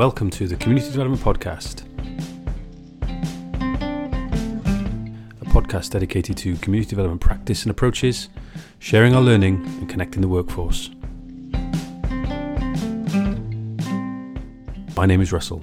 Welcome to the Community Development Podcast, a podcast dedicated to community development practice and approaches, sharing our learning, and connecting the workforce. My name is Russell.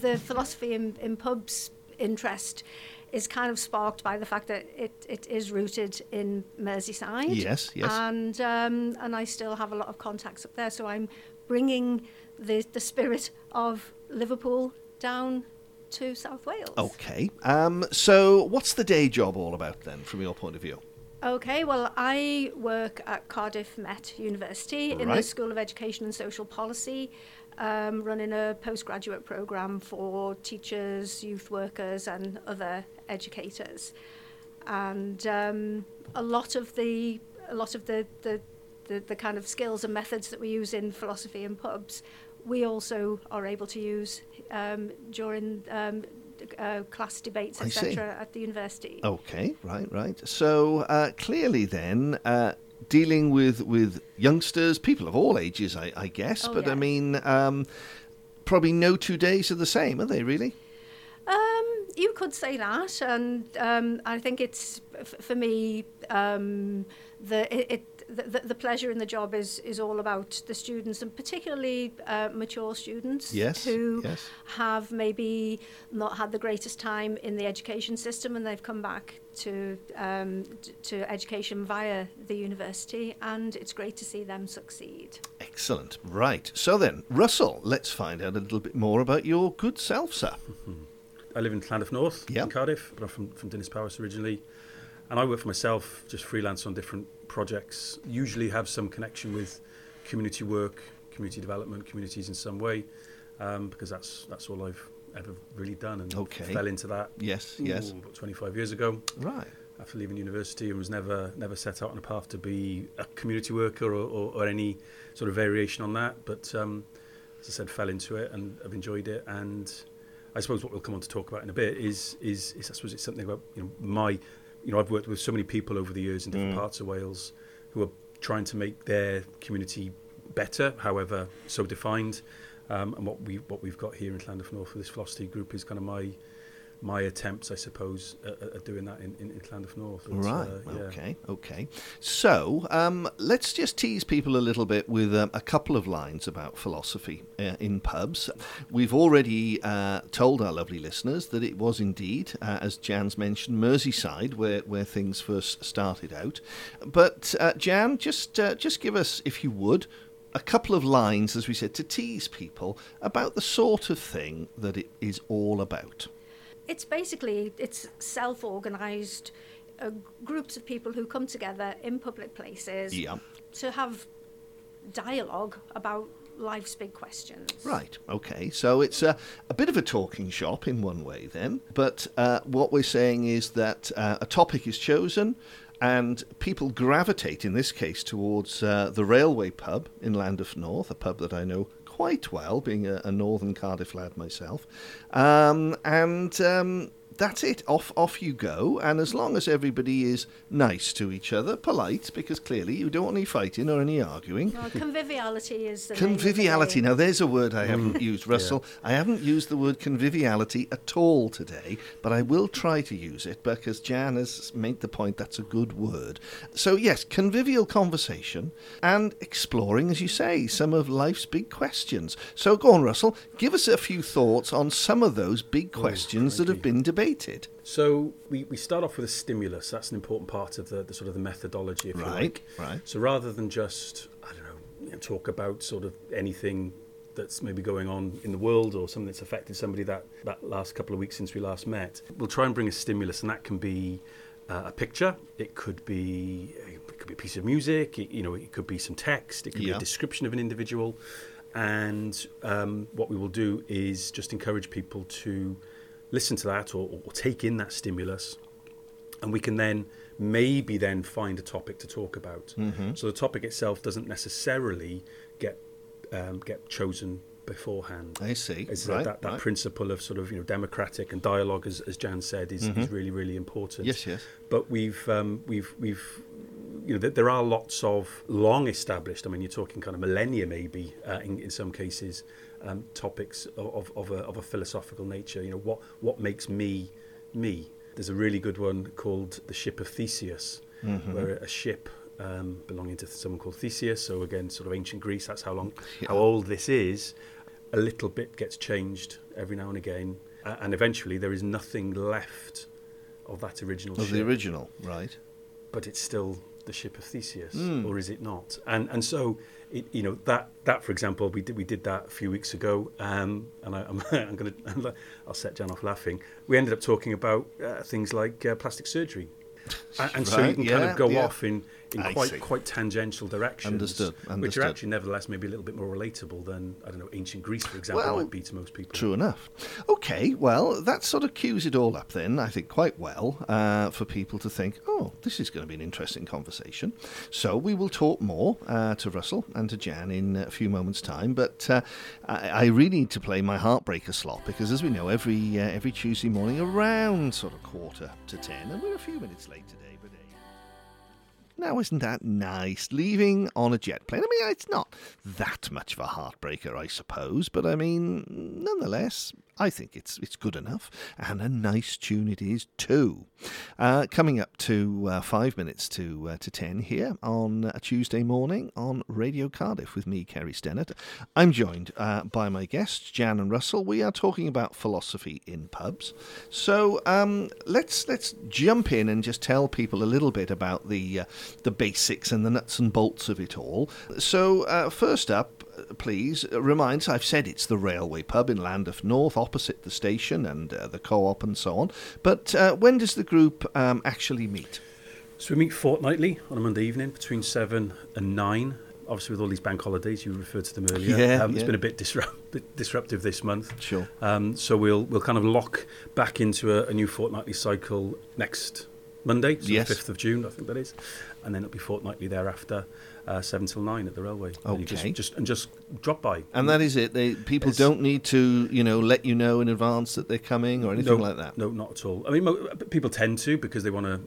The philosophy in, in pubs interest is kind of sparked by the fact that it, it is rooted in Merseyside. Yes, yes. And um, and I still have a lot of contacts up there, so I'm bringing the the spirit of Liverpool down to South Wales. Okay. Um, so, what's the day job all about then, from your point of view? Okay, well, I work at Cardiff Met University in the School of Education and Social Policy, um, running a postgraduate programme for teachers, youth workers, and other educators. And um, a lot of the a lot of the, the the the kind of skills and methods that we use in philosophy and pubs, we also are able to use um, during um, uh, class debates, etc., at the university. Okay, right, right. So, uh, clearly then, uh, dealing with, with youngsters, people of all ages, I, I guess, Oh, but I mean, um, probably no two days are the same, are they really? Um, you could say that, and um, I think it's f- for me um, the it. it the, the pleasure in the job is, is all about the students and particularly uh, mature students Yes, who yes. have maybe not had the greatest time in the education system and they've come back to um, to education via the university and it's great to see them succeed. Excellent. Right. So then, Russell, let's find out a little bit more about your good self, sir. I live in Llandaff North, Yeah. in Cardiff, but I'm from, from Dinas Powys originally. And I work for myself, just freelance on different projects, usually have some connection with community work, community development, communities in some way, um, because that's that's all I've ever really done and Okay. fell into that Yes, yes. ooh, about 25 years ago Right. after leaving university and was never never set out on a path to be a community worker or, or, or any sort of variation on that. But um, as I said, fell into it and I've enjoyed it. And I suppose what we'll come on to talk about in a bit is is, is I suppose it's something about you know my you know I've worked with so many people over the years in different parts of Wales who are trying to make their community better, however so defined. Um, and what we what we've got here in Llandaff North with this philosophy group is kind of my my attempts, I suppose, at, at doing that in, in, in Llandaff North. It's, Right. uh, yeah. Okay. Okay. So um, let's just tease people a little bit with um, a couple of lines about philosophy uh, in pubs. We've already uh, told our lovely listeners that it was indeed, uh, as Jan's mentioned, Merseyside where where things first started out. But uh, Jan, just uh, just give us, if you would. A couple of lines, as we said, to tease people about the sort of thing that it is all about. It's basically it's self-organized uh, groups of people who come together in public places Yeah. to have dialogue about life's big questions. Right, okay. So it's a, a bit of a talking shop in one way, then. But uh, what we're saying is that uh, a topic is chosen and people gravitate, in this case, towards uh, the Railway Pub in Llandaff North, a pub that I know quite well, being a, a northern Cardiff lad myself. Um, and. Um, that's it. Off, off you go. And as long as everybody is nice to each other, polite, because clearly you don't want any fighting or any arguing, Well, conviviality is the name Conviviality. Now, there's a word I haven't mm. used, Russell. I haven't used the word conviviality at all today, but I will try to use it because Jan has made the point that's a good word. So, yes, convivial conversation and exploring, as you say, some of life's big questions. So, go on, Russell. Give us a few thoughts on some of those big oh, questions that have been debated. So we, we start off with a stimulus. That's an important part of the, the sort of the methodology, if you Right, like. right. So rather than just I don't know talk about sort of anything that's maybe going on in the world or something that's affected somebody that that last couple of weeks since we last met, we'll try and bring a stimulus, and that can be uh, a picture. It could be it could be a piece of music. It, you know, it could be some text. It could be a description of an individual. And um, what we will do is just encourage people to listen to that or, or take in that stimulus and we can then maybe then find a topic to talk about. So the topic itself doesn't necessarily get um, get chosen beforehand. I see. Right, that, that right. principle of sort of you know democratic and dialogue, as, as Jan said, is, is really really important. Yes, yes. But we've um, we've we've you know there- are lots of long established. I mean, you're talking kind of millennia maybe uh, in, in some cases. Um, topics of, of, of, a, of a philosophical nature. You know what what makes me me. There's a really good one called the Ship of Theseus, where a ship um, belonging to someone called Theseus. So again, sort of ancient Greece. That's how long, how old this is. A little bit gets changed every now and again, uh, and eventually there is nothing left of that original Of ship the original, right? but it's still the ship of Theseus, Hmm. or is it not? And and so, it, you know that that for example, we did we did that a few weeks ago, um, and I, I'm, I'm going to I'll set Jan off laughing. We ended up talking about uh, things like uh, plastic surgery, and, and so you Right, can kind of go yeah. off in, in I quite see. quite tangential directions, Understood, which are actually nevertheless maybe a little bit more relatable than I don't know ancient Greece, for example, Well, might be to most people. True enough. Okay, well, that sort of cues it all up then, I think, quite well uh, for people to think, oh, this is going to be an interesting conversation. So we will talk more uh, to Russell and to Jan in a few moments' time. But uh, I, I really need to play my heartbreaker slot because, as we know, every uh, every Tuesday morning around sort of quarter to ten, and we're a few minutes late today. Now, isn't that nice? Leaving on a jet plane. I mean, it's not that much of a heartbreaker, I suppose, but I mean, nonetheless, I think it's it's good enough, and a nice tune it is too. Uh, coming up to uh, five minutes to uh, to ten here on a Tuesday morning on Radio Cardiff with me, Ceri Stennett. I'm joined uh, by my guests, Jan and Russell. We are talking about philosophy in pubs. So um, let's let's jump in and just tell people a little bit about the uh, the basics and the nuts and bolts of it all. So uh, first up, please uh, remind. I've said it's the Railway Pub in Llandaff North, opposite the station and uh, the co-op and so on. But uh, when does the group um, actually meet? So we meet fortnightly on a Monday evening between seven and nine. Obviously, with all these bank holidays, you referred to them earlier. Yeah, um, It's yeah. been a bit, disrupt, bit disruptive this month. Sure. Um, so we'll we'll kind of lock back into a, a new fortnightly cycle next Monday, so Yes. the fifth of June, I think that is, and then it'll be fortnightly thereafter, uh, seven till nine at the railway. And just, Okay. just and just drop by. And that is it. They, people It's- don't need to, you know, let you know in advance that they're coming or anything no, like that. No, not at all. I mean, mo- people tend to because they want to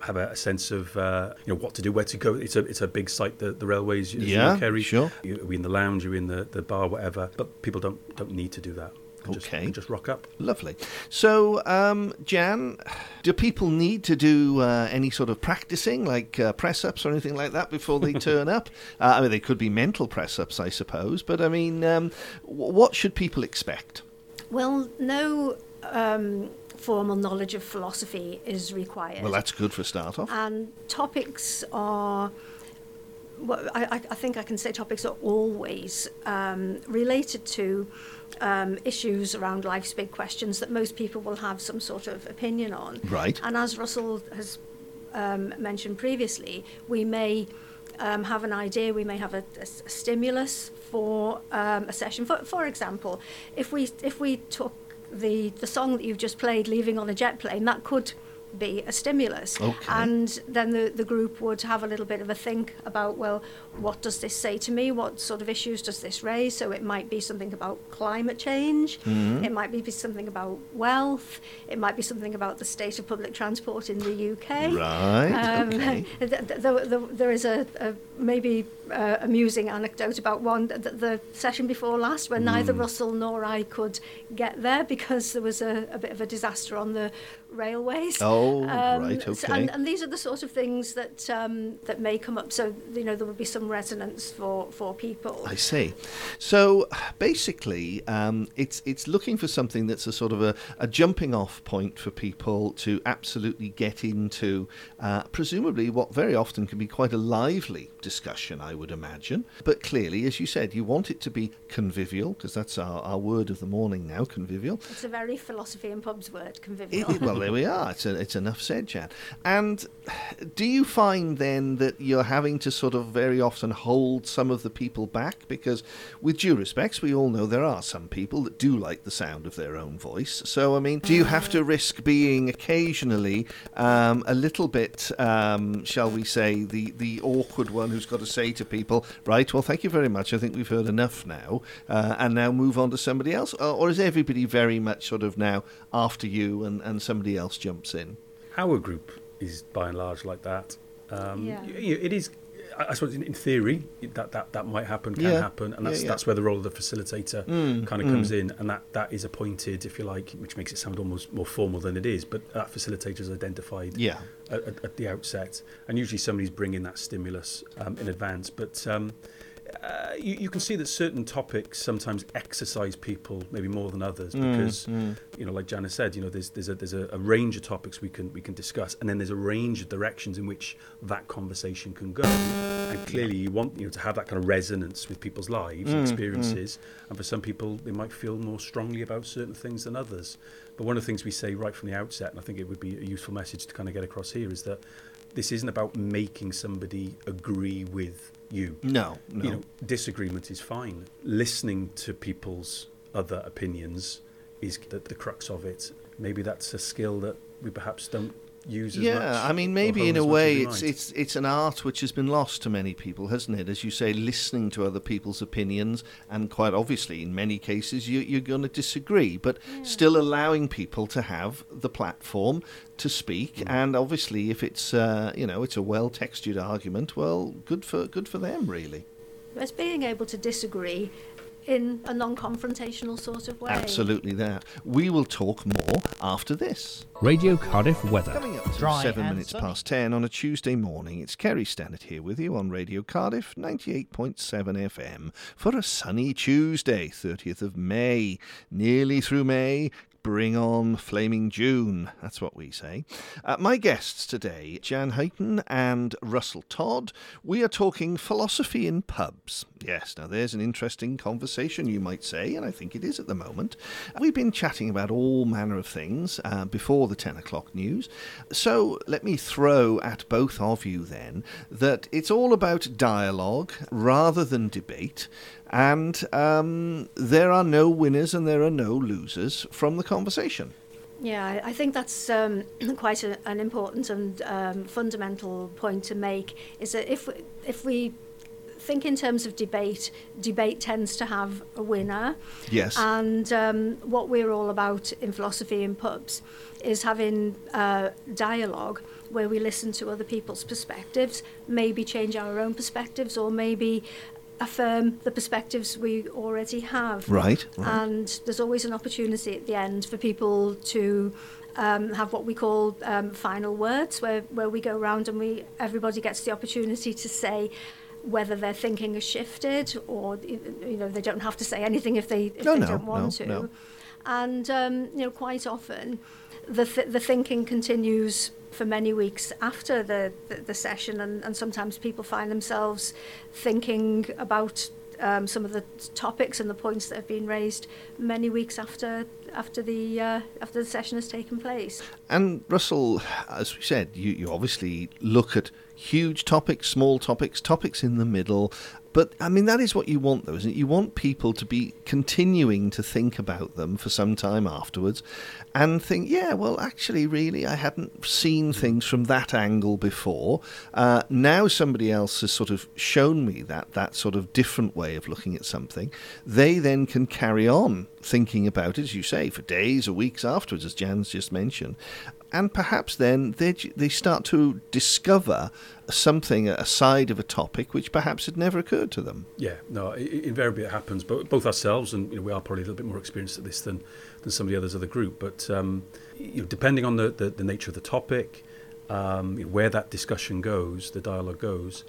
have a, a sense of uh, you know what to do, where to go. It's a it's a big site, the, the railways. as you know, Yeah, Ceri. sure. You, are in the lounge, you're in the, the bar, whatever. But people don't don't need to do that. They Just, Okay. they just rock up. Lovely. So, um, Jan, do people need to do uh, any sort of practicing, like uh, press ups or anything like that, before they turn up? Uh, I mean, they could be mental press ups, I suppose, but I mean, um, w- what should people expect? Well, no um, formal knowledge of philosophy is required. Well, that's good for a start off. and topics are well, I, I- think I can say topics are always um, related to um, issues around life's big questions that most people will have some sort of opinion on. Right. And as Russell has um, mentioned previously, we may um, have an idea, we may have a stimulus for um, a session. For, for example, if we if we took the the song that you've just played, "Leaving on a Jet Plane," that could be a stimulus. Okay. And then the, the group would have a little bit of a think about, well, what does this say to me? What sort of issues does this raise? So it might be something about climate change. Mm-hmm. It might be something about wealth. It might be something about the state of public transport in the UK. Right, Um, okay. th- th- there, is a, a maybe uh, amusing anecdote about one the, the session before last when neither Hmm. Russell nor I could get there because there was a, a bit of a disaster on the railways. Oh, right, so- okay. and, and these are the sort of things that um, that may come up. So you know there would be some resonance for for people. I see. So basically, um, it's it's looking for something that's a sort of a, a jumping off point for people to absolutely get into, uh, presumably what very often can be quite a lively discussion, I would imagine. But clearly, as you said, you want it to be convivial because that's our, our word of the morning now, convivial. It's a very philosophy and pubs word, convivial. it- well, there we are. It's a, it's enough said, Jan. And do you find then that you're having to sort of very often hold some of the people back? Because, with due respects, we all know there are some people that do like the sound of their own voice. So, I mean, do you have to risk being occasionally um, a little bit, um, shall we say, the, the awkward one who's got to say to people, right, well, thank you very much. I think we've heard enough now, uh, and now move on to somebody else? Or, or is everybody very much sort of now after you and, and somebody else jumps in? Our group is by and large like that. Um, Yeah. y- y- It is, I suppose, in, in theory, that, that, that might happen, can Yeah. happen, and that's yeah. that's where the role of the facilitator Mm, kind of comes in, and that, that is appointed, if you like, which makes it sound almost more formal than it is. But that facilitator is identified Yeah. at, at, at the outset, and usually somebody's bringing that stimulus um, in advance. But um, uh, you, you can see that certain topics sometimes exercise people maybe more than others Mm, because you know, like Janice said, you know, there's there's a there's a, a range of topics we can we can discuss, and then there's a range of directions in which that conversation can go. And clearly, you want you know to have that kind of resonance with people's lives and experiences. And for some people, they might feel more strongly about certain things than others. But one of the things we say right from the outset, and I think it would be a useful message to kind of get across here, is that this isn't about making somebody agree with you No, no. you know, disagreement is fine. Listening to people's other opinions is the, the crux of it. Maybe that's a skill that we perhaps don't use as much. yeah, I mean, maybe in a way, it's might. it's it's an art which has been lost to many people, hasn't it? As you say, listening to other people's opinions, and quite obviously, in many cases, you, you're going to disagree, but still allowing people to have the platform to speak. Mm. And obviously, if it's uh, you know it's a well textured argument, well, good for good for them, really. It's being able to disagree in a non-confrontational sort of way. Absolutely, that. We will talk more after this. Radio Cardiff weather. Coming up to Dry seven minutes sunny. past ten on a Tuesday morning, it's Ceri Stennett here with you on Radio Cardiff 98.7 FM for a sunny Tuesday, 30th of May. Nearly through May. Bring on flaming June. That's what we say. Uh, my guests today, Jan Huyton and Russell Todd. We are talking philosophy in pubs. Yes, now there's an interesting conversation, you might say, and I think it is at the moment. We've been chatting about all manner of things uh, before the 10 o'clock news. So let me throw at both of you then that it's all about dialogue rather than debate. And um, there are no winners and there are no losers from the conversation. Yeah, I- think that's um, quite a, an important and um, fundamental point to make. Is that if we, if we think in terms of debate, debate tends to have a winner. Yes. And um, what we're all about in philosophy in pubs is having uh, dialogue where we listen to other people's perspectives, maybe change our own perspectives, or maybe affirm the perspectives we already have. Right, right. And there's always an opportunity at the end for people to um, have what we call um, final words, where, where we go around and we everybody gets the opportunity to say whether their thinking has shifted or you know they don't have to say anything if they if No, they no, don't want no, to. no. And um, you know quite often the th- the thinking continues for many weeks after the, the, the session and, and sometimes people find themselves thinking about um, some of the topics and the points that have been raised many weeks after after the uh, after the session has taken place. And Russell, as we said, you, you obviously look at huge topics, small topics, topics in the middle. But I mean, that is what you want, though, isn't it? You want people to be continuing to think about them for some time afterwards and think, yeah, well, actually, really, I hadn't seen things from that angle before. Uh, now somebody else has sort of shown me that, that sort of different way of looking at something. They then can carry on thinking about it, as you say, for days or weeks afterwards, as Jan's just mentioned. And perhaps then they, they start to discover something, a side of a topic, which perhaps had never occurred to them. Yeah, no, invariably it happens. But both ourselves and you know, we are probably a little bit more experienced at this than than some of the others of the group. But um, you know, depending on the, the, the nature of the topic, um, you know, where that discussion goes, the dialogue goes,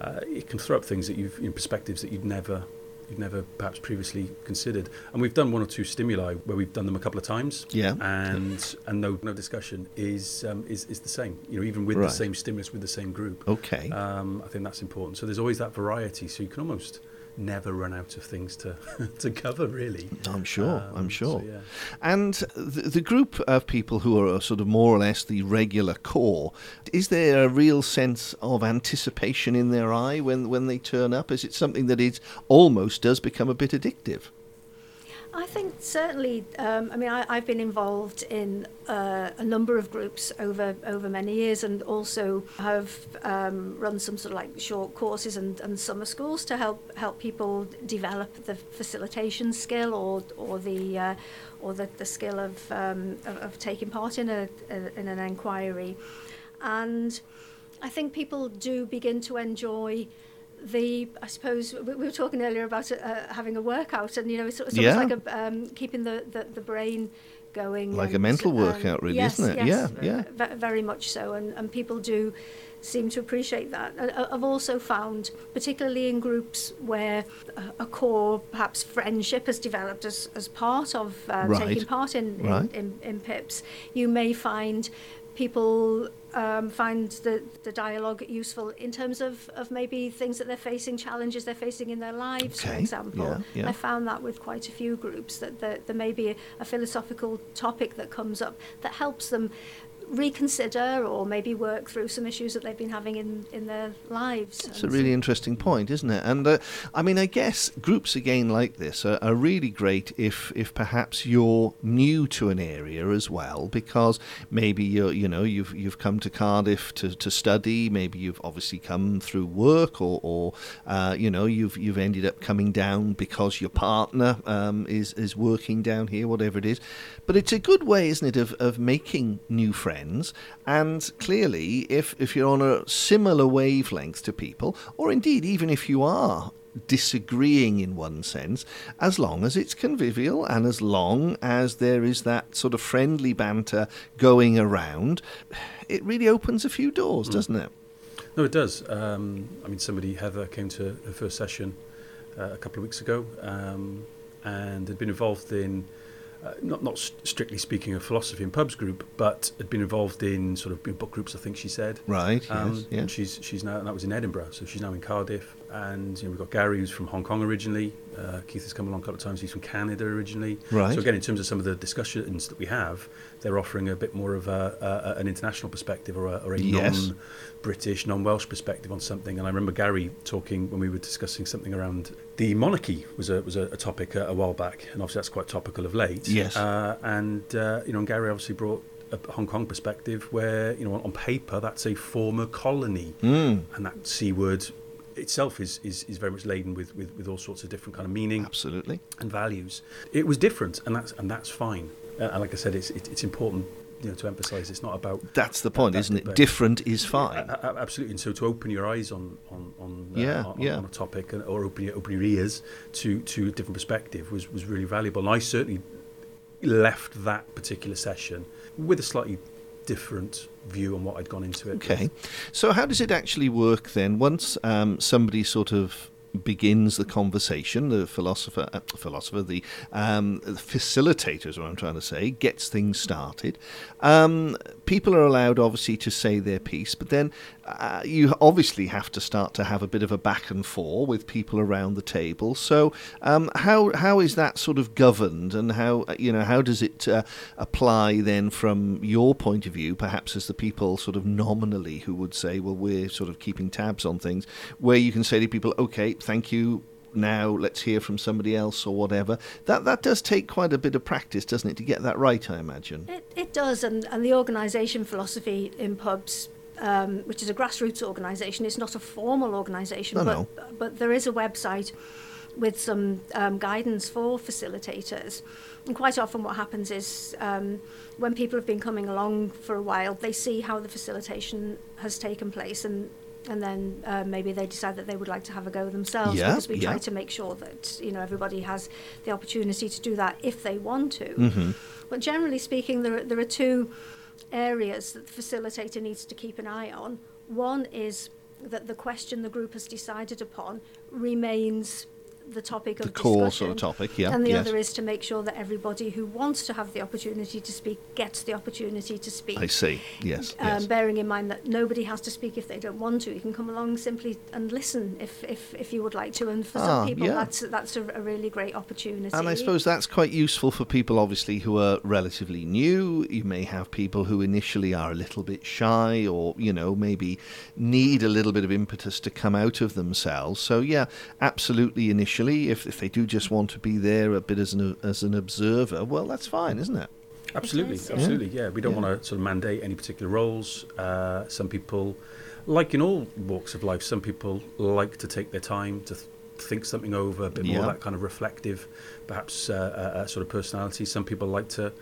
uh, it can throw up things that you've, you know, perspectives that you'd never you've never perhaps previously considered. And we've done one or two stimuli where we've done them a couple of times. Yeah. And and no no discussion is um, is is the same. You know, even with Right. the same stimulus with the same group. Okay. Um, I think that's important. So there's always that variety. So you can almost never run out of things to to cover. Really, I'm sure. Um, I'm sure. so, yeah. And the, the group of people who are sort of more or less the regular core, is there a real sense of anticipation in their eye when, when they turn up? Is it something that it almost does become a bit addictive? I think certainly. Um, I mean, I, I've been involved in uh, a number of groups over over many years, and also have um, run some sort of like short courses and, and summer schools to help help people develop the facilitation skill or or the uh, or the, the skill of, um, of of taking part in a, a in an inquiry, and I think people do begin to enjoy the I suppose we we were talking earlier about uh, having a workout and you know it's, it's Yeah. almost like a, um, keeping the, the, the brain going Like a and, mental um, workout, really, yes, isn't it? yes, Yeah, yeah. ve- very much so and, and people do seem to appreciate that I- I've also found particularly in groups where a, a core perhaps friendship has developed as, as part of uh, Right. taking part in, in, Right. in, in PIPs you may find people um, find the, the dialogue useful in terms of, of maybe things that they're facing, challenges they're facing in their lives, for example. yeah, yeah. I found that with quite a few groups, that there, there may be a, a philosophical topic that comes up that helps them reconsider or maybe work through some issues that they've been having in, in their lives. It's a really interesting point, isn't it? And uh, I mean, I guess groups again like this are, are really great if, if perhaps you're new to an area as well, because maybe you're, you know, you've you've come to Cardiff to, to study. Maybe you've obviously come through work, or, or uh, you know, you've you've ended up coming down because your partner um, is is working down here, whatever it is. But it's a good way, isn't it, of, of making new friends. And clearly, if, if you're on a similar wavelength to people, or indeed, even if you are disagreeing in one sense, as long as it's convivial and as long as there is that sort of friendly banter going around, it really opens a few doors, doesn't it? No, it does. Um, I mean, somebody, Heather, came to her first session uh, a couple of weeks ago um, and had been involved in, uh, not, not strictly speaking, a philosophy and pubs group, but had been involved in sort of book groups, I think she said. Right, Um, yes, yeah. And she's, she's now, and that was in Edinburgh, so she's now in Cardiff. And you know, we've got Gary, who's from Hong Kong originally. Uh, Keith has come along a couple of times. He's from Canada originally. Right. So again, in terms of some of the discussions that we have, they're offering a bit more of a, a, an international perspective or a, or a Yes. non-British, non-Welsh perspective on something. And I remember Gary talking when we were discussing something around the monarchy was a was a, a topic a, a while back, and obviously that's quite topical of late. Yes. Uh, and uh, you know, and Gary obviously brought a Hong Kong perspective where you know on, on paper that's a former colony, Mm, and that c word itself is, is, is very much laden with, with, with all sorts of different kind of meaning absolutely. and values. It was different, and that's and that's fine. Uh, and like I said, it's it, it's important you know to emphasise it's not about That's the point, That's isn't the it? Different is fine. A- a- absolutely. And so to open your eyes on on on, uh, Yeah, on, yeah. on a topic and, or open your open your ears to to a different perspective was was really valuable. And I certainly left that particular session with a slightly different view on what I'd gone into it. with. Okay. So, how does it actually work then? Once um, somebody sort of begins the conversation, the philosopher, uh, philosopher, the, um, the facilitator is what I'm trying to say, gets things started. Um, people are allowed, obviously, to say their piece, but then uh, you obviously have to start to have a bit of a back and forth with people around the table. So, um, how how is that sort of governed, and how uh, you know how does it uh, apply then from your point of view, perhaps as the people sort of nominally who would say, well, we're sort of keeping tabs on things, where you can say to people, okay, thank you. Now let's hear from somebody else or whatever. That that does take quite a bit of practice, doesn't it, to get that right? I imagine. It, it does, and, and the organisation philosophy in pubs, um, which is a grassroots organisation, it's not a formal organisation, No, but, no. but there is a website with some um, guidance for facilitators. And quite often, what happens is um, when people have been coming along for a while, they see how the facilitation has taken place and and then uh, maybe they decide that they would like to have a go themselves Yeah, because we yeah. try to make sure that you know everybody has the opportunity to do that if they want to. hmm But generally speaking, there are, there are two areas that the facilitator needs to keep an eye on. One is that the question the group has decided upon remains the topic of the core sort of topic, yeah. and the yes. other is to make sure that everybody who wants to have the opportunity to speak gets the opportunity to speak. I see. Yes. Um, yes. Bearing in mind that nobody has to speak if they don't want to. You can come along simply and listen if, if, if you would like to. And for Ah, some people, yeah. that's that's a, a really great opportunity. And I suppose that's quite useful for people, obviously, who are relatively new. You may have people who initially are a little bit shy or, you know, maybe need a little bit of impetus to come out of themselves. So, yeah, absolutely, initially, if, if they do just want to be there a bit as an, as an observer, well, that's fine, isn't it? Absolutely, is, yeah. absolutely. Yeah, we don't Yeah. want to sort of mandate any particular roles. Uh, some people, like in all walks of life, some people like to take their time to th- think something over, a bit Yeah. more that kind of reflective, perhaps uh, uh, uh, sort of personality. Some people like to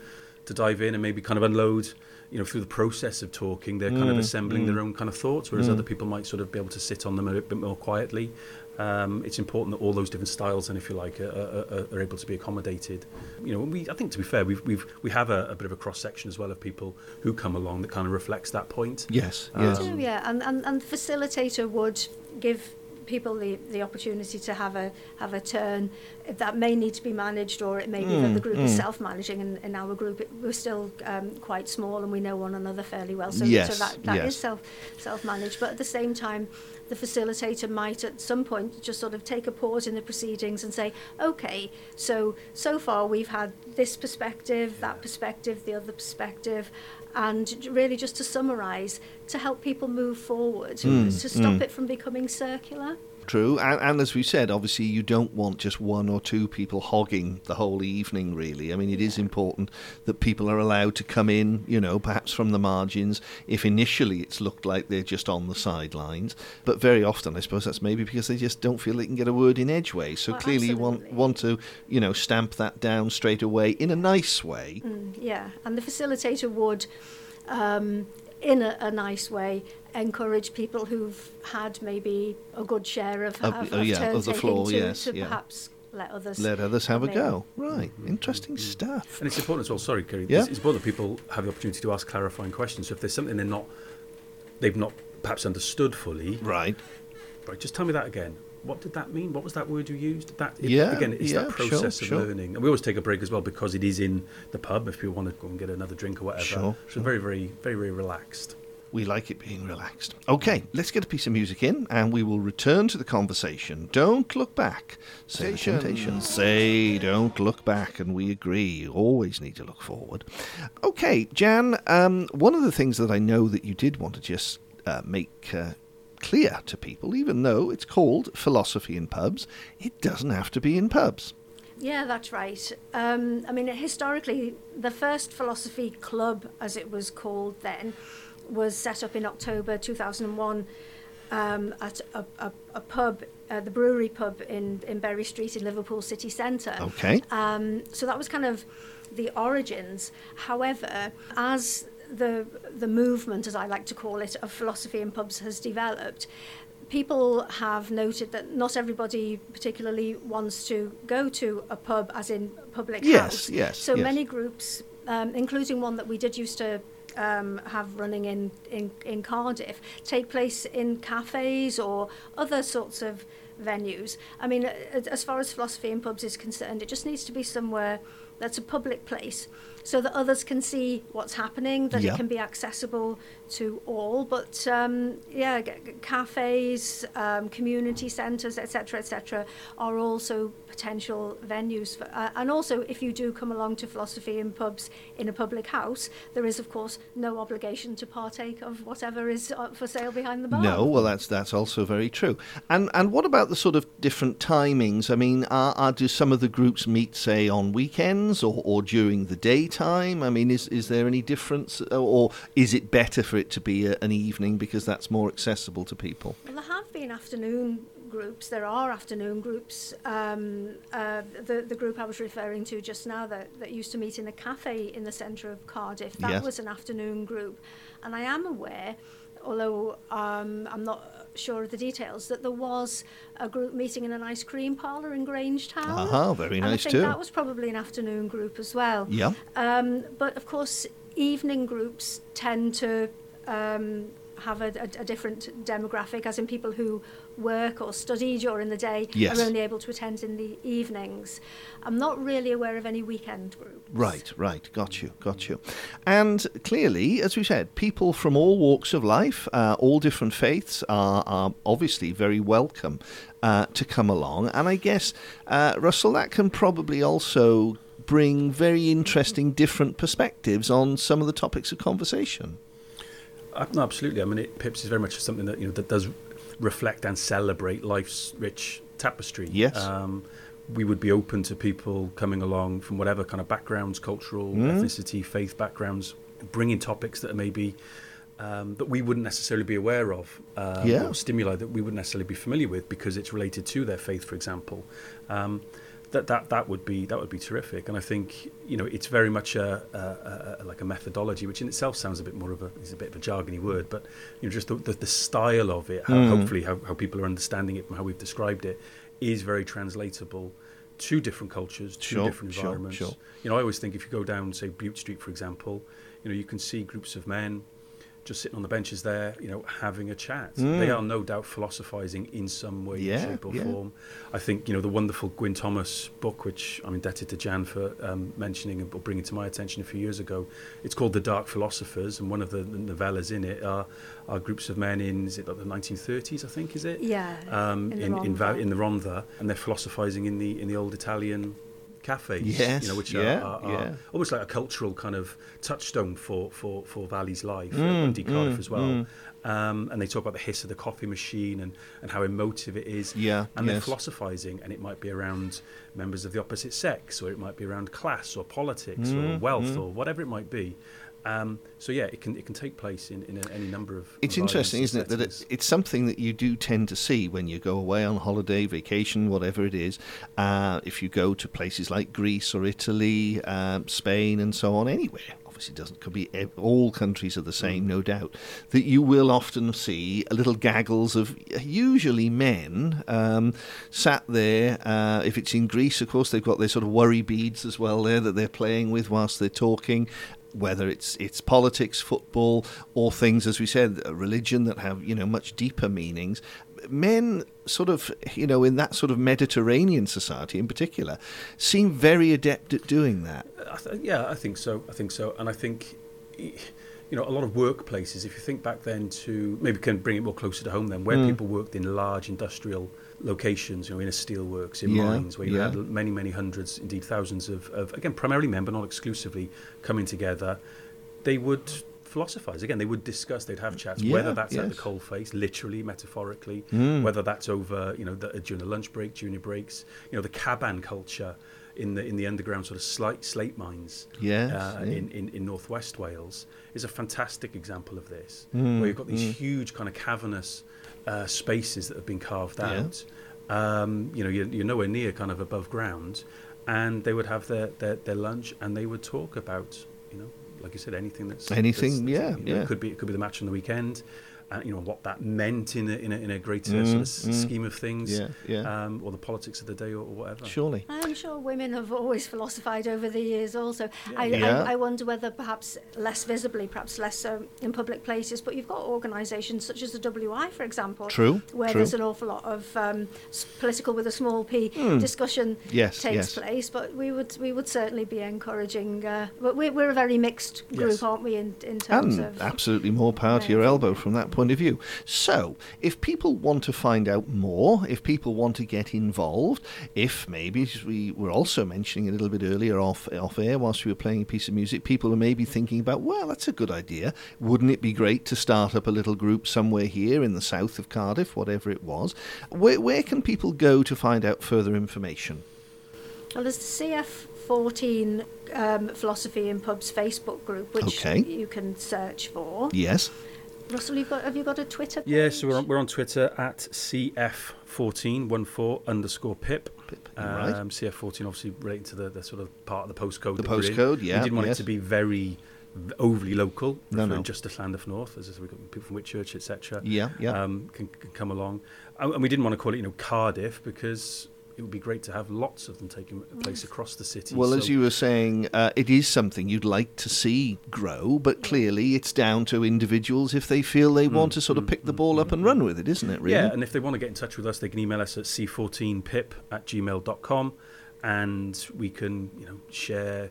to dive in and maybe kind of unload. You know, through the process of talking, they're kind of Mm, assembling mm. their own kind of thoughts, whereas Mm. other people might sort of be able to sit on them a bit more quietly. Um, it's important that all those different styles, and if you like, are, are, are- are able to be accommodated. You know, we I think to be fair, we've we've we have a, a bit of a cross section as well of people who come along that kind of reflects that point. Yes, Um, yes. do, yeah, and, and and facilitator would give people the, the opportunity to have a have a turn that may need to be managed or it may be that the Mm, group is mm. self-managing and in our group it, we're still um, quite small and we know one another fairly well so, Yes, so that, that is yes. self self-managed but at the same time the facilitator might at some point just sort of take a pause in the proceedings and say okay so so far we've had this perspective that perspective the other perspective and really just to summarize to help people move forward Mm, to stop mm. it from becoming circular True, and, and as we said, obviously you don't want just one or two people hogging the whole evening. Really, I mean, it is important that people are allowed to come in. You know, perhaps from the margins. If initially it's looked like they're just on the sidelines, but very often, I suppose that's maybe because they just don't feel they can get a word in edgeways. So Well, clearly, you want want to, you know, stamp that down straight away in a nice way. Mm, yeah, and the facilitator would, um, in a, a nice way, encourage people who've had maybe a good share of, Of- of, oh, of yeah, of the floor, to, yes, to yeah. perhaps let others. Let others have a in. go. Right, interesting mm. stuff. And it's important as well. Sorry, Ceri. Yeah. It's, it's important that people have the opportunity to ask clarifying questions. So if there's something they're not, they've not perhaps understood fully, Right. right? Just tell me that again. What did that mean? What was that word you used? That it- Yeah, again, it's yeah, that process sure. of learning. And we always take a break as well because it is in the pub. If people want to go and get another drink or whatever, Sure, so sure. very, very, very, very relaxed. We like it being relaxed. Okay, let's get a piece of music in and we will return to the conversation. Don't look back. Say the temptation. Say don't look back, and we agree. You always need to look forward. Okay, Jan, um, one of the things that I know that you did want to just uh, make uh, clear to people, even though it's called philosophy in pubs, it doesn't have to be in pubs. Yeah, that's right. Um, I mean, historically, the first philosophy club, as it was called then, was set up in October 2001 um, at a, a, a pub, uh, the Brewery Pub in, in Berry Street in Liverpool city centre. Okay. Um, so that was kind of the origins. However, as the the movement, as I like to call it, of philosophy in pubs has developed, people have noted that not everybody particularly wants to go to a pub, as in public Yes, house. yes, So yes. many groups, um, including one that we did used to. Um, have running in, in, in Cardiff take place in cafes or other sorts of venues. I mean, as far as philosophy in pubs is concerned, it just needs to be somewhere that's a public place so that others can see what's happening, that Yeah. it can be accessible to all. But um, yeah, g- cafes, um, community centres, etc., etc., are also potential venues. For, uh, and also, if you do come along to philosophy in pubs in a public house, there is, of course, no obligation to partake of whatever is uh, for sale behind the bar. No, well, that's that's also very true. And and what about the sort of different timings? I mean, are, are do some of the groups meet, say, on weekends or, or during the daytime? I mean, is is there any difference, or is it better for it to be a, an evening because that's more accessible to people? Well, there have been afternoon groups. There are afternoon groups. Um, uh, the, the group I was referring to just now that, that used to meet in a cafe in the centre of Cardiff, that Yes. was an afternoon group. And I am aware, although um, I'm not sure of the details, that there was a group meeting in an ice cream parlour in Grangetown. Aha, very and nice I think too. that was probably an afternoon group as well. Yeah. Um, but of course, evening groups tend to um, have a, a, a different demographic, as in people who work or study during the day Yes. are only able to attend in the evenings. I'm not really aware of any weekend groups. Right, right. Got you, got you. And clearly, as we said, people from all walks of life, uh, all different faiths, are, are obviously very welcome uh, to come along. And I guess, uh, Russell, that can probably also bring very interesting different perspectives on some of the topics of conversation. No, absolutely. I mean, it, Pips is very much something that you know that does reflect and celebrate life's rich tapestry. Yes. Um, we would be open to people coming along from whatever kind of backgrounds, cultural, Mm. ethnicity, faith backgrounds, bringing topics that are maybe um, that we wouldn't necessarily be aware of, um, Yeah. or stimuli that we wouldn't necessarily be familiar with because it's related to their faith, for example. Um, that, that that would be that would be terrific, and I think you know it's very much a, a, a like a methodology, which in itself sounds a bit more of a is a bit of a jargony word, but you know just the, the, the style of it, how, Mm. hopefully how, how people are understanding it from how we've described it, is very translatable to different cultures, to Sure, different sure, environments. sure. You know, I always think if you go down, say, Bute Street, for example, you know, you can see groups of men just sitting on the benches there, you know, having a chat. Mm. They are no doubt philosophizing in some way, Yeah, shape, or yeah. form. I think, you know, the wonderful Gwyn Thomas book, which I'm indebted to Jan for um, mentioning or bringing to my attention a few years ago, it's called The Dark Philosophers, and one of the, the novellas in it are, are groups of men in, is it like the 1930s, I think, is it? Yeah. um, in the in in, Va- in the Rhondda, and they're philosophizing in the in the old Italian cafes. Yes, you know, which yeah, are, are, are yeah. almost like a cultural kind of touchstone for for for Valley's life, Mm, mm, Dundee Cardiff mm, as well. mm. Um, and they talk about the hiss of the coffee machine and, and how emotive it is. Yeah, And they're philosophizing, and it might be around members of the opposite sex, or it might be around class, or politics, or Mm, wealth, mm. or whatever it might be. Um, so yeah, it can it can take place in, in any number of. It's interesting, isn't it, that settings. it, it's something that you do tend to see when you go away on holiday, vacation, whatever it is. Uh, if you go to places like Greece or Italy, um, Spain, and so on, anywhere. Obviously, it doesn't could be all countries are the same, no doubt. That you will often see little gaggles of usually men um, sat there. Uh, if it's in Greece, of course, they've got their sort of worry beads as well there that they're playing with whilst they're talking whether it's it's politics, football, or things as we said, religion that have you know much deeper meanings. Men, sort of, you know, in that sort of Mediterranean society in particular, seem very adept at doing that. I th- yeah, I think so. I think so, and I think you know a lot of workplaces. If you think back then to maybe can bring it more closer to home, then where Mm. people worked in large industrial locations, you know, in a steelworks, in Yeah, mines, where you yeah. had many, many hundreds, indeed thousands of, of again primarily men, but not exclusively, coming together, they would philosophize again. They would discuss. They'd have chats, Yeah, whether that's at the coal face, literally, metaphorically, Mm. whether that's over, you know, the, during the lunch break, junior breaks, you know, the caban culture in the in the underground sort of slate slate mines Yes, uh, yeah. in, in in northwest Wales is a fantastic example of this, Mm, where you've got these mm. huge kind of cavernous uh, spaces that have been carved Yeah. out. Um, you know, you're, you're nowhere near kind of above ground, and they would have their, their, their lunch and they would talk about, you know, like you said, anything that's Anything, that's- yeah, that's, you know, yeah. It could be it could be the match on the weekend, and you know what that meant in a in a, in a greater Mm, sort of mm. scheme of things, Yeah, yeah. Um, or the politics of the day or, or whatever. Surely. I'm sure women have always philosophized over the years also. I, Yeah. I, I wonder whether perhaps less visibly, perhaps less um, in public places, but you've got organisations such as the WI, for example, True, where true. there's an awful lot of um, political with a small p discussion Hmm. Yes, takes yes. place. But we would we would certainly be encouraging. Uh, but we're, we're a very mixed group, Yes. aren't we, in, in terms And of absolutely more power to your elbow from that point of view. So, if people want to find out more, if people want to get involved, if maybe as we were also mentioning a little bit earlier off off air whilst we were playing a piece of music, people are maybe thinking about, well, that's a good idea. Wouldn't it be great to start up a little group somewhere here in the south of Cardiff, whatever it was? Where, where can people go to find out further information? Well, there's the CF14 um, Philosophy in Pubs Facebook group, which Okay. you can search for. Yes. Russell, you've got, have you got a Twitter page? Yeah, so we're on, we're on Twitter at CF1414 underscore pip. Pip, you're right. Um, CF14 obviously relating to the, the sort of part of the postcode. The that we're in. postcode, yeah, We didn't want yes. it to be very overly local, No, referring no. just to Llandaff North, as we've got people from Whitchurch, etc. Yeah, yeah. Um, can, can come along. And and we didn't want to call it, you know, Cardiff because it would be great to have lots of them taking place across the city. Well, So- as you were saying, uh, it is something you'd like to see grow, but clearly it's down to individuals if they feel they want to sort of mm, pick the mm, ball up mm, and run with it, isn't it, really? Yeah, and if they want to get in touch with us, they can email us at c14pip at gmail.com and we can, you know, share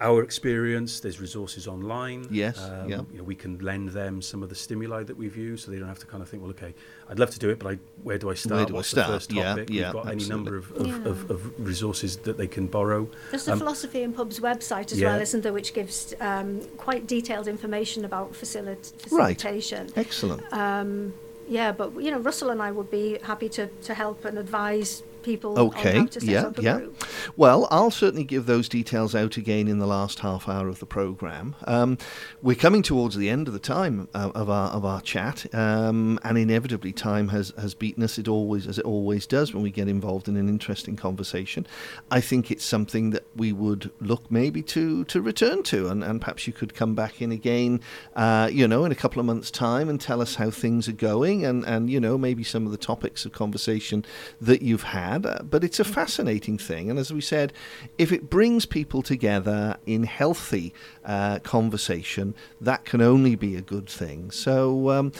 our experience. There's resources online. Yes, Um, yeah. You know, we can lend them some of the stimuli that we've used so they don't have to kind of think, well, okay, I'd love to do it, but I, where do I start? do I What's start? the first Yeah, topic? yeah, we've got any number of, of, Yeah. of, of resources that they can borrow. There's the Um, Philosophy and Pubs website as yeah. well, isn't there, which gives um, quite detailed information about facilit- Right. facilitation. Excellent. Um, yeah, but you know, Russell and I would be happy to, to help and advise people Okay, on how to set yeah, up a yeah. group. Well, I'll certainly give those details out again in the last half hour of the program. Um, we're coming towards the end of the time uh, of our of our chat, um, and inevitably time has has beaten us. It always as it always does when we get involved in an interesting conversation. I think it's something that we would look maybe to to return to, and, and perhaps you could come back in again, uh, you know, in a couple of months' time and tell us how things are going, and and you know maybe some of the topics of conversation that you've had. But it's a fascinating thing, and as we said, if it brings people together in healthy uh, conversation, that can only be a good thing. So. Um,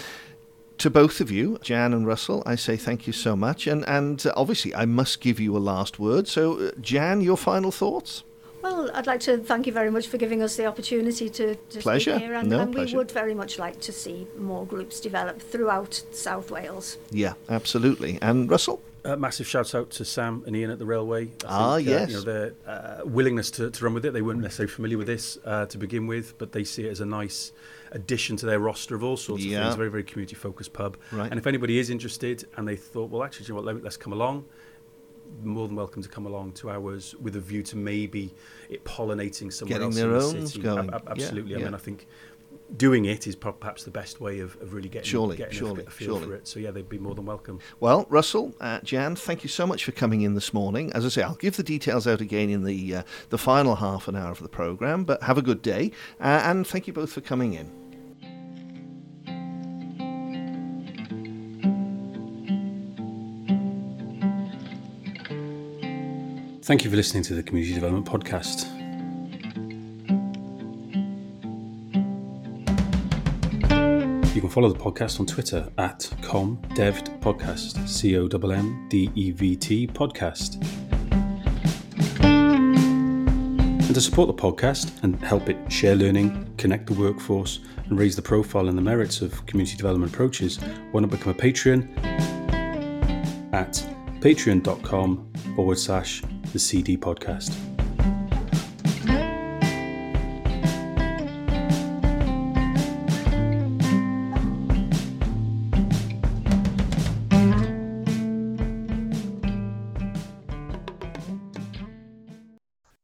to both of you, Jan and Russell, I say thank you so much, and and obviously I must give you a last word. So, uh, Jan, your final thoughts? Well, I'd like to thank you very much for giving us the opportunity to, to Pleasure. speak here, and, No, and we pleasure. would very much like to see more groups develop throughout South Wales. Yeah, absolutely. And Russell? Uh, massive shout out to Sam and Ian at the railway. I Ah, think, uh, yes. you know, their uh, willingness to, to run with it. They weren't necessarily familiar with this uh, to begin with, but they see it as a nice addition to their roster of all sorts Yeah. of things. Very, very community focused pub. Right. And if anybody is interested and they thought, well, actually, you know what, let- let's come along, more than welcome to come along to ours with a view to maybe it pollinating somewhere Getting else their in the owns city. going. Ab- ab- Yeah, absolutely. I yeah. mean, I think doing it is perhaps the best way of, of really getting, Surely, getting a- a, feel surely. for it. So, yeah, they'd be more than welcome. Well, Russell, uh, Jan, thank you so much for coming in this morning. As I say, I'll give the details out again in the uh, the final half an hour of the program. But have a good day, uh, and thank you both for coming in. Thank you for listening to the Community Development Podcast. You can follow the podcast on Twitter at commdevtpodcast, C O M M D E V T podcast. And to support the podcast and help it share learning, connect the workforce, and raise the profile and the merits of community development approaches, why not become a Patreon at patreon.com forward slash the CD podcast.